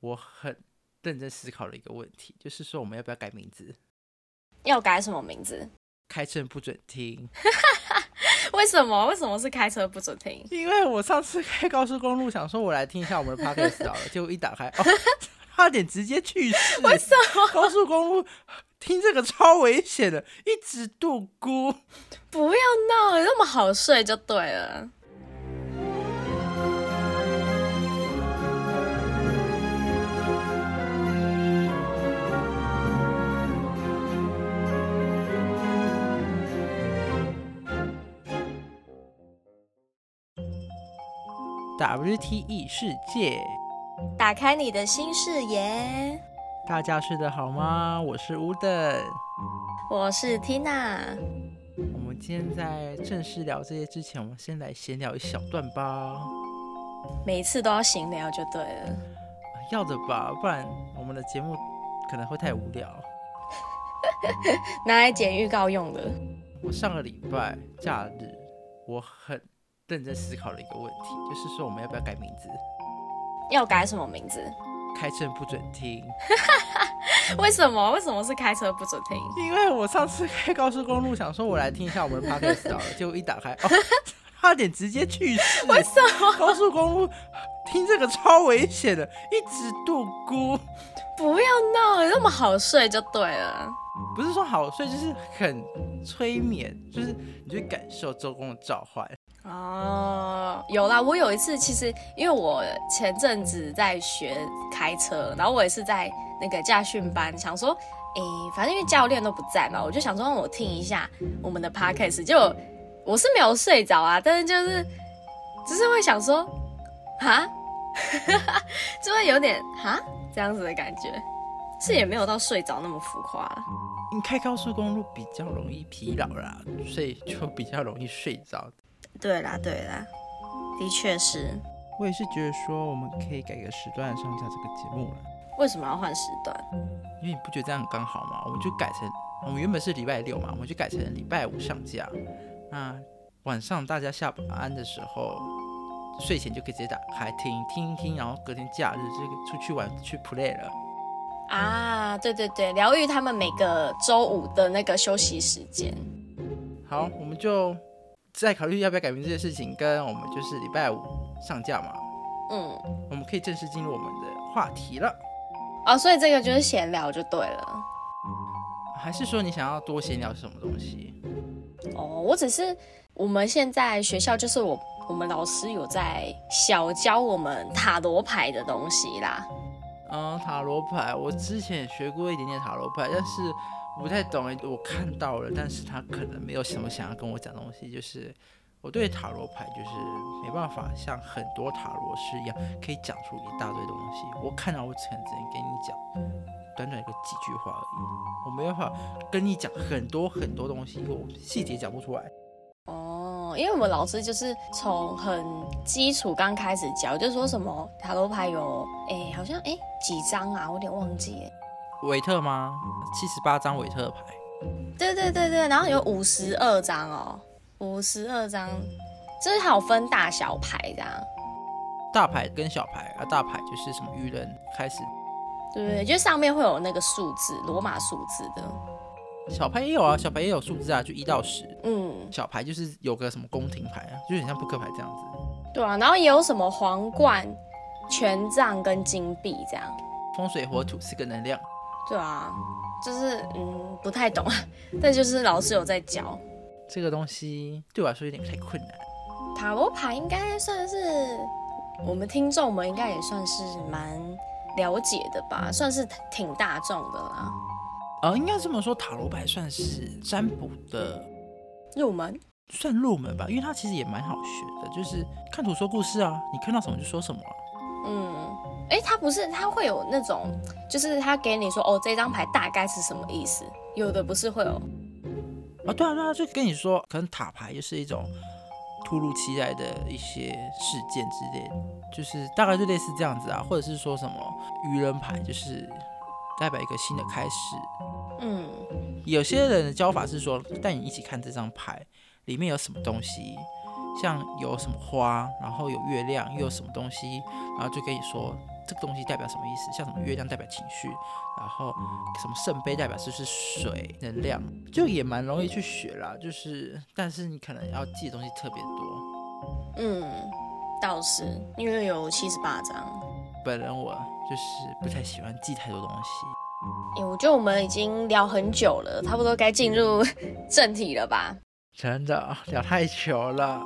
我很认真思考了一个问题，就是说我们要不要改名字？要改什么名字？开车不准听，为什么？为什么是开车不准听？因为我上次开高速公路，想说我来听一下我们的 podcast 好了，结果一打开，哦，差点直接去世。为什么？高速公路听这个超危险的，一直度孤。不要闹，那么好睡就对了。WTE 世界，打开你的新视野。大家睡得好吗？我是乌登，我是 Tina。我们今天在正式聊这些之前，我们先来闲聊一小段吧。每次都要闲聊就对了。要的吧，不然我们的节目可能会太无聊。拿来剪预告用的。我上个礼拜假日，我很。认真思考了一个问题，就是说我们要不要改名字？要改什么名字？开车不准听。为什么？为什么是开车不准听？因为我上次开高速公路，想说我来听一下我们的 podcast 好了，结果一打开，哦，差点直接去世。为什么？高速公路听这个超危险的，一直度孤。不要闹，那么好睡就对了。不是说好睡，就是很催眠，就是你去感受周公的召唤。哦，有啦，我有一次其实因为我前阵子在学开车，然后我也是在那个驾训班，想说，诶，反正因为教练都不在嘛，我就想说让我听一下我们的 podcast，就我是没有睡着啊，但是就是只是会想说，哈，就会有点哈这样子的感觉，是也没有到睡着那么浮夸。你开高速公路比较容易疲劳啦，所以就比较容易睡着。对啦，对啦，的确是。我也是觉得说，我们可以改个时段上架这个节目了。为什么要换时段？因为你不觉得这样刚好吗？我们就改成，我们原本是礼拜六嘛，我们就改成礼拜五上架。那晚上大家下班的时候，睡前就可以直接打开听听一听，然后隔天假日就出去玩去 play 了。啊，对对对，疗愈他们每个周五的那个休息时间。好，我们就。在考虑要不要改名这件事情，跟我们就是礼拜五上架嘛，嗯，我们可以正式进入我们的话题了。哦，所以这个就是闲聊就对了。还是说你想要多闲聊什么东西？哦，我只是我们现在学校就是我我们老师有在小教我们塔罗牌的东西啦。嗯，塔罗牌，我之前也学过一点点塔罗牌，但是。不太懂我看到了，但是他可能没有什么想要跟我讲东西。就是我对塔罗牌就是没办法像很多塔罗师一样，可以讲出一大堆东西。我看到我只能只能跟你讲短短一个几句话而已，我没办法跟你讲很多很多东西，我细节讲不出来。哦，因为我们老师就是从很基础刚开始教，就说什么塔罗牌有哎，好像哎几张啊，我有点忘记。韦特吗？七十八张韦特牌。对对对对，然后有五十二张哦，五十二张，就是还有分大小牌这样。大牌跟小牌啊，大牌就是什么愚人开始。对对，就上面会有那个数字，罗马数字的。小牌也有啊，小牌也有数字啊，就一到十。嗯。小牌就是有个什么宫廷牌啊，就很像扑克牌这样子。对啊，然后也有什么皇冠、权杖跟金币这样。风水火土四个能量。对啊，就是嗯不太懂，但就是老师有在教这个东西，对我来说有点太困难。塔罗牌应该算是我们听众们应该也算是蛮了解的吧，算是挺大众的啦。呃，应该这么说，塔罗牌算是占卜的入门，算入门吧，因为它其实也蛮好学的，就是看图说故事啊，你看到什么就说什么。嗯。哎，它不是，它会有那种，就是他给你说，哦，这张牌大概是什么意思？有的不是会有，啊，对啊，对啊，就跟你说，可能塔牌就是一种突如其来的一些事件之类，就是大概就类似这样子啊，或者是说什么愚人牌，就是代表一个新的开始。嗯，有些人的教法是说，带你一起看这张牌里面有什么东西。像有什么花，然后有月亮，又有什么东西，然后就跟你说这个东西代表什么意思，像什么月亮代表情绪，然后什么圣杯代表就是水能量，就也蛮容易去学啦。就是，但是你可能要记的东西特别多。嗯，倒是因为有七十八张。本人我就是不太喜欢记太多东西。诶，我觉得我们已经聊很久了，差不多该进入正题了吧？真的聊太久了。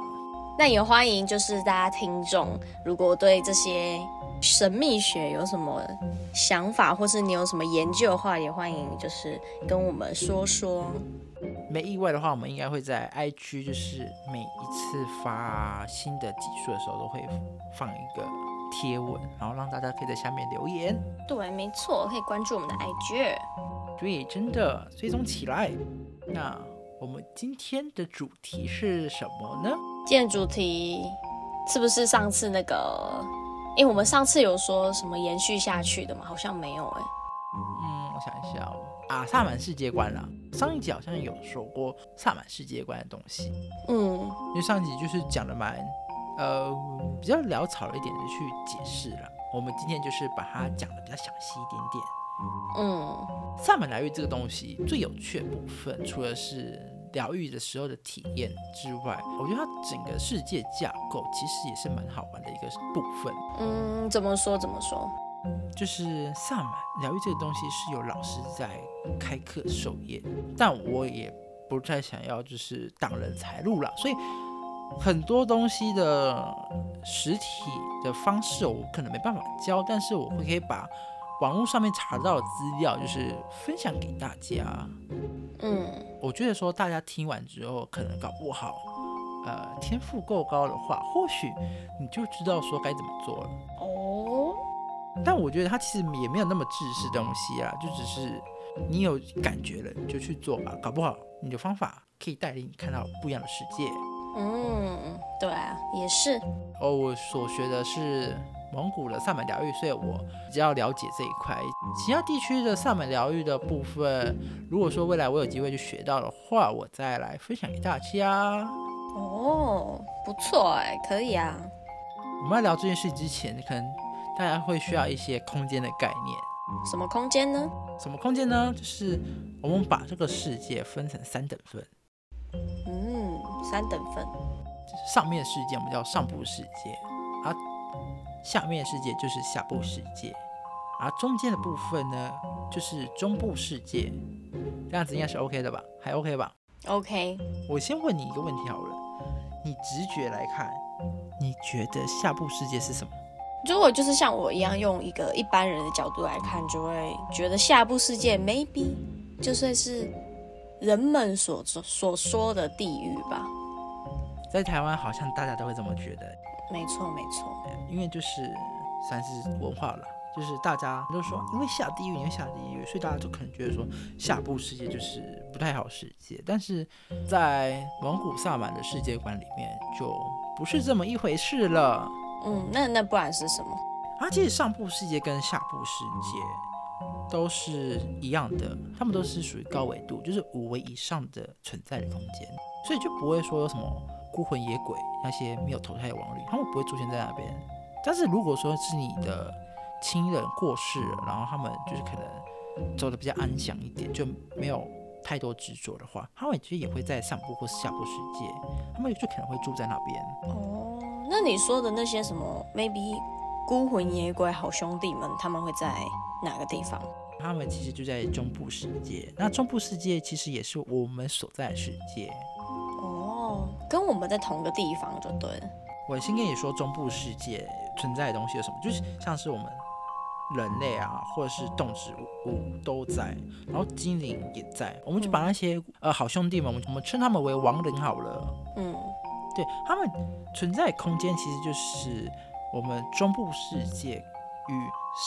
那也欢迎，就是大家听众，如果对这些神秘学有什么想法，或是你有什么研究的话，也欢迎就是跟我们说说。没意外的话，我们应该会在 IG，就是每一次发新的集数的时候，都会放一个贴文，然后让大家可以在下面留言。对，没错，可以关注我们的 IG。对，真的追踪起来。那我们今天的主题是什么呢？今天主题是不是上次那个？因为我们上次有说什么延续下去的吗？好像没有哎、嗯，我想一下哦。啊，萨满世界观啦。上一集好像有说过萨满世界观的东西，嗯因为上一集就是讲的蛮呃比较潦草了一点的去解释了。我们今天就是把它讲的比较详细一点点。嗯萨满疗愈这个东西最有趣的部分，除了是疗愈的时候的体验之外，我觉得它整个世界架构其实也是蛮好玩的一个部分。嗯，怎么说怎么说？就是萨满疗愈这个东西是有老师在开课授业，但我也不太想要就是挡人财路了，所以很多东西的实体的方式我可能没办法教，但是我会可以把网络上面查到的资料就是分享给大家。嗯我觉得说大家听完之后，可能搞不好，呃，天赋够高的话，或许你就知道说该怎么做了。哦，但我觉得它其实也没有那么自私的东西啊，就只是你有感觉了你就去做吧，搞不好你的方法可以带领你看到不一样的世界。嗯，对啊，也是。哦，我所学的是蒙古的萨满疗愈，所以我比较了解这一块。其他地区的萨满疗愈的部分，如果说未来我有机会去学到的话，我再来分享给大家。哦，不错哎，可以啊。我们在聊这件事之前，可能大家会需要一些空间的概念。什么空间呢？什么空间呢？就是我们把这个世界分成三等份，嗯，三等份。上面的世界我们叫上部世界，而下面的世界就是下部世界，而中间的部分呢就是中部世界。这样子应该是 OK 的吧？还 OK 吧？OK，我先问你一个问题好了，你直觉来看，你觉得下部世界是什么？如果就是像我一样用一个一般人的角度来看，就会觉得下部世界 maybe 就算是人们所所说的地狱吧。在台湾好像大家都会这么觉得，没错，没错。因为就是算是文化了，就是大家都说因为下地狱，因为下地狱，所以大家就可能觉得说下部世界就是不太好世界，但是在蒙古萨满的世界观里面就不是这么一回事了。嗯，那那不然是什么？啊，其实上部世界跟下部世界都是一样的，他们都是属于高维度，就是五维以上的存在的空间，所以就不会说有什么孤魂野鬼那些没有投胎的亡灵，他们不会出现在那边。但是如果说是你的亲人过世了，然后他们就是可能走的比较安详一点，就没有太多执着的话，他们其实也会在上部或是下部世界，他们就可能会住在那边。哦，那你说的那些什么 maybe 孤魂野鬼好兄弟们，他们会在哪个地方？他们其实就在中部世界，那中部世界其实也是我们所在的世界。哦，跟我们在同个地方就对了。我先跟你说，中部世界存在的东西有什么，就是像是我们人类啊，或者是动植物都在，然后精灵也在，我们就把那些、呃好兄弟们，我们我们称他们为亡灵好了。嗯，对他们存在的空间，其实就是我们中部世界与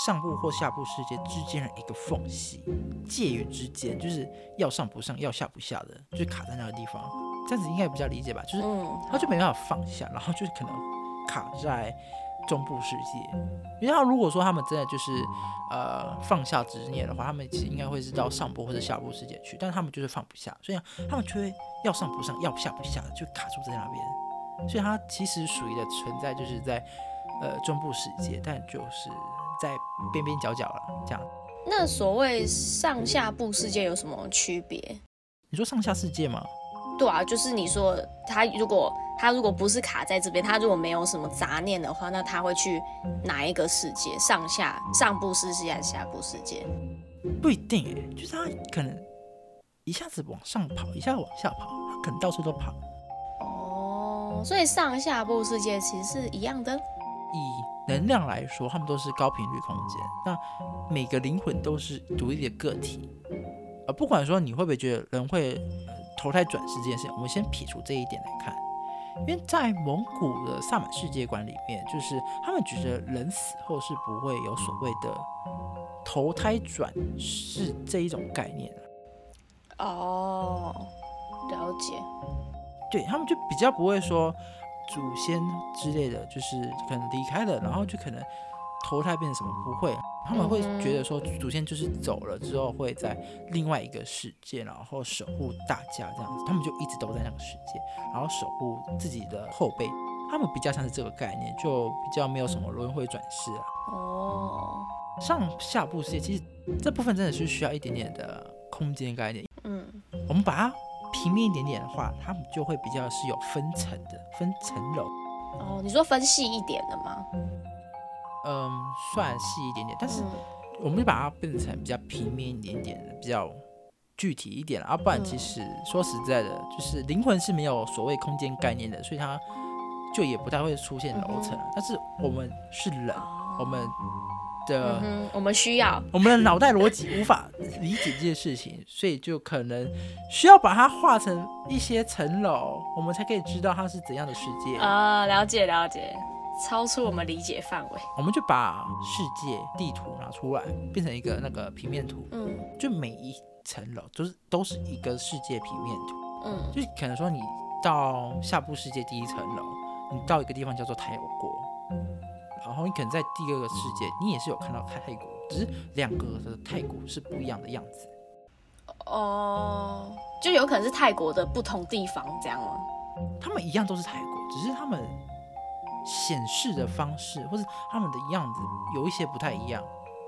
上部或下部世界之间的一个缝隙，介于之间，就是要上不上，要下不下的，就是卡在那个地方。这样子应该比较理解吧？就是嗯，他就没办法放下，然后就是可能卡在中部世界。因为他如果说他们真的就是呃放下执念的话，他们其实应该会是到上部或者下部世界去，但是他们就是放不下，所以他们就会要上不上，要不下不下，就卡住在那边。所以它其实属于的存在就是在呃中部世界，但就是在边边角角了。这样，那所谓上下部世界有什么区别？你说上下世界吗？对啊，就是你说他如果他如果不是卡在这边，他如果没有什么杂念的话，那他会去哪一个世界？上下上部世界还是下部世界？不一定哎，就是他可能一下子往上跑，一下子往下跑，他可能到处都跑。哦，所以上下部世界其实是一样的。以能量来说，他们都是高频率空间。那每个灵魂都是独立的个体，啊，不管说你会不会觉得人会投胎转世这件事情，我们先撇除这一点来看。因为在蒙古的萨满世界观里面，就是他们觉得人死后是不会有所谓的投胎转世这一种概念哦，了解。对他们就比较不会说祖先之类的，就是可能离开了，然后就可能投胎变成什么不会，他们会觉得说祖先就是走了之后会在另外一个世界，然后守护大家这样子，他们就一直都在那个世界，然后守护自己的后辈，他们比较像是这个概念，就比较没有什么轮回转世啊。哦，上下部世界其实这部分真的是需要一点点的空间概念。嗯，我们把它。平面一点点的话，他们就会比较是有分层的，分层楼。哦，你说分细一点的吗？嗯，算细一点点，但是我们就把它变成比较平面一点点的，比较具体一点了。啊，不然其实说实在的，就是灵魂是没有所谓空间概念的，所以它就也不太会出现楼层。但是我们是人，我们。的，我们需要我们的脑袋逻辑无法理解这件事情，所以就可能需要把它画成一些层楼，我们才可以知道它是怎样的世界啊。了解了解，超出我们理解范围。我们就把世界地图拿出来，变成一个那个平面图。嗯，就每一层楼都是都是一个世界平面图。嗯，就可能说你到下部世界第一层楼，你到一个地方叫做泰国。然后你可能在第二个世界，你也是有看到泰国，只是两个的泰国是不一样的样子。哦，就有可能是泰国的不同地方这样吗？他们一样都是泰国，只是他们显示的方式或者他们的样子有一些不太一样，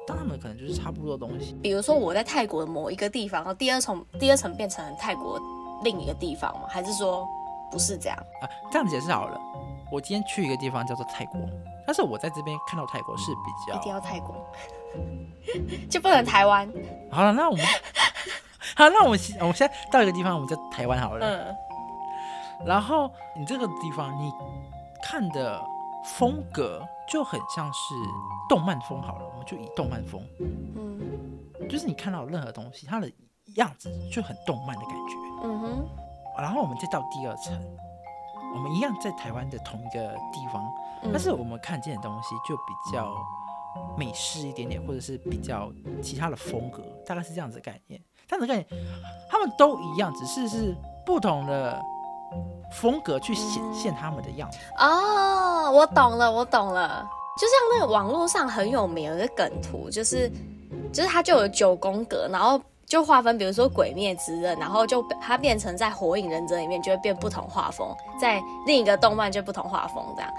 但他们可能就是差不多的东西。比如说我在泰国的某一个地方，然后第二层第二层变成泰国另一个地方吗？还是说不是这样？啊，这样解释好了。我今天去一个地方叫做泰国。但是我在这边看到泰国是比较一定要泰国，就不能台湾。好了，那我们 好，那我们我们现在到一个地方，我们叫台湾好了。嗯。然后你这个地方，你看的风格就很像是动漫风好了，我们就以动漫风。嗯。就是你看到任何东西，它的样子就很动漫的感觉。嗯哼。然后我们再到第二层，我们一样在台湾的同一个地方。但是我们看见的东西就比较美式一点点，或者是比较其他的风格，大概是这样子的概念。但是概念，他们都一样，只是是不同的风格去显现他们的样子。哦，我懂了，我懂了。就像那个网络上很有名的梗图，就是就是他就有九宫格，然后就划分，比如说《鬼灭之刃》，然后就它变成在《火影忍者》里面就会变不同画风，在另一个动漫就不同画风这样。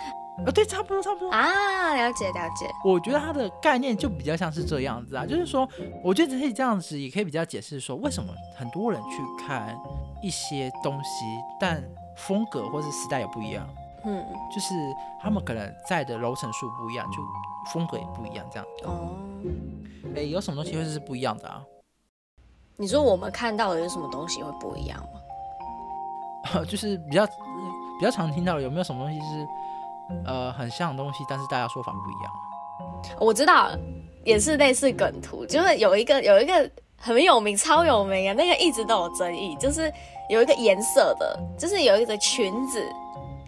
啊，对，差不多，差不多啊，了解，了解。我觉得它的概念就比较像是这样子啊，就是说，我觉得可以这样子，也可以比较解释说，为什么很多人去看一些东西，但风格或是时代也不一样。嗯，就是他们可能在的楼层数不一样，就风格也不一样，这样。哦。哎，有什么东西会是不一样的啊？你说我们看到的有什么东西会不一样吗？就是比较比较常听到的，有没有什么东西是？呃，很像的东西，但是大家说法不一样。我知道，也是类似梗图，就是有一个有一个很有名、超有名的，那个一直都有争议，就是有一个颜色的，就是有一个裙子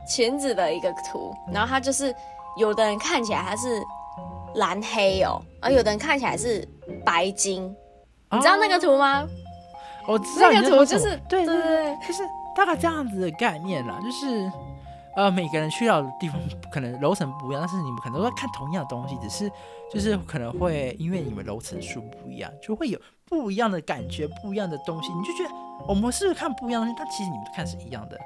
裙子的一个图，然后它就是有的人看起来它是蓝黑哦，而有的人看起来是白金，你知道那个图吗？我知道那个图就是对对对，就是大概这样子的概念啦，就是。呃，每个人去到的地方可能楼层不一样，但是你们可能都在看同样的东西，只是就是可能会因为你们楼层数不一样，就会有不一样的感觉，不一样的东西，你就觉得我们是不是看不一样的东西？但其实你们看是一样的。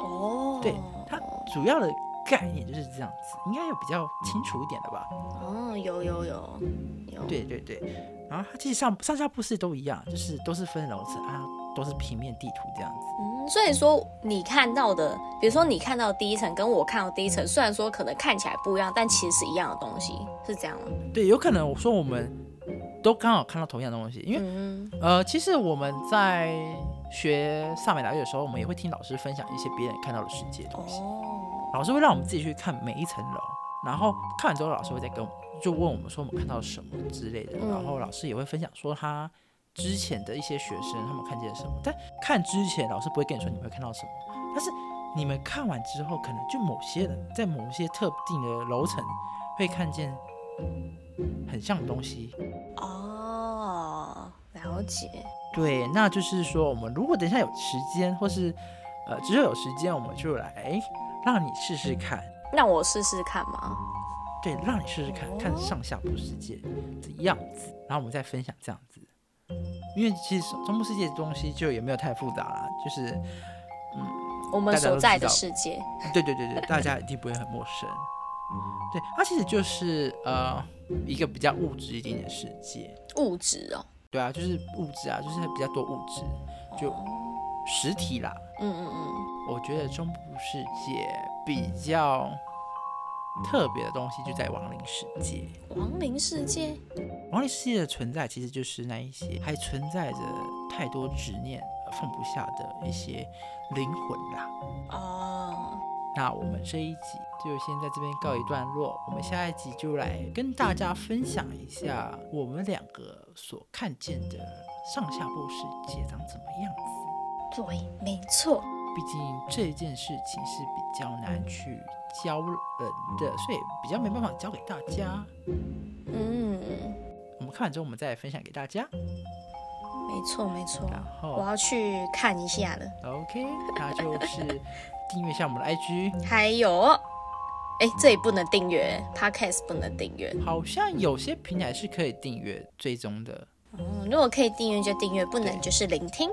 哦，对，它主要的概念就是这样子，应该有比较清楚一点的吧？哦，有有有有，对对对，然后它其实上上下部是都一样，就是都是分楼层啊，都是平面地图这样子。嗯，所以说你看到的，比如说你看到第一层跟我看到第一层，虽然说可能看起来不一样，但其实是一样的东西，是这样吗？对，有可能我说我们都刚好看到同样的东西，因为、嗯呃，其实我们在学萨美达语的时候，我们也会听老师分享一些别人看到的世界的东西。哦，老师会让我们自己去看每一层楼，然后看完之后，老师会再跟我就问我们说我们看到了什么之类的，嗯然后老师也会分享说他之前的一些学生他们看见了什么，但看之前老师不会跟你说你们会看到什么，但是你们看完之后，可能就某些人在某些特定的楼层会看见很像的东西。哦，了解。对，那就是说，我们如果等一下有时间，或是呃，只有有时间，我们就来让你试试看。让我试试看吗。对，让你试试看看上下部世界的样子，然后我们再分享这样子。因为其实中部世界的东西就也没有太复杂啦，就是我们所在的世界，对对对对，大家一定不会很陌生。对，它其实就是呃一个比较物质一点点的世界。物质哦。对啊，就是物质啊，就是比较多物质，就哦实体啦。嗯嗯嗯，我觉得中部世界比较特别的东西就在亡灵世界。亡灵世界。亡灵世界的存在，其实就是那一些还存在着太多执念而放不下的一些灵魂啦。哦，那我们这一集就先在这边告一段落，我们下一集就来跟大家分享一下我们两个所看见的上下部世界长怎么样子。对，没错。毕竟这件事情是比较难去教人的，所以比较没办法教给大家。嗯，我们看完之后，我们再分享给大家。没错没错。然后我要去看一下了。OK，那就是订阅一下我们的 IG，还有，哎，这里不能订阅，Podcast 不能订阅。好像有些平台是可以订阅追踪的。嗯，如果可以订阅就订阅，不能就是聆听。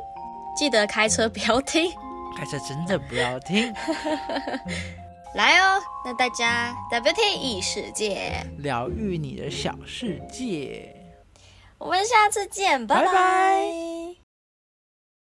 记得开车不要听。开车真的不要听，来哦，那大家 WT 异世界，疗愈你的小世界。我们下次见，拜拜拜拜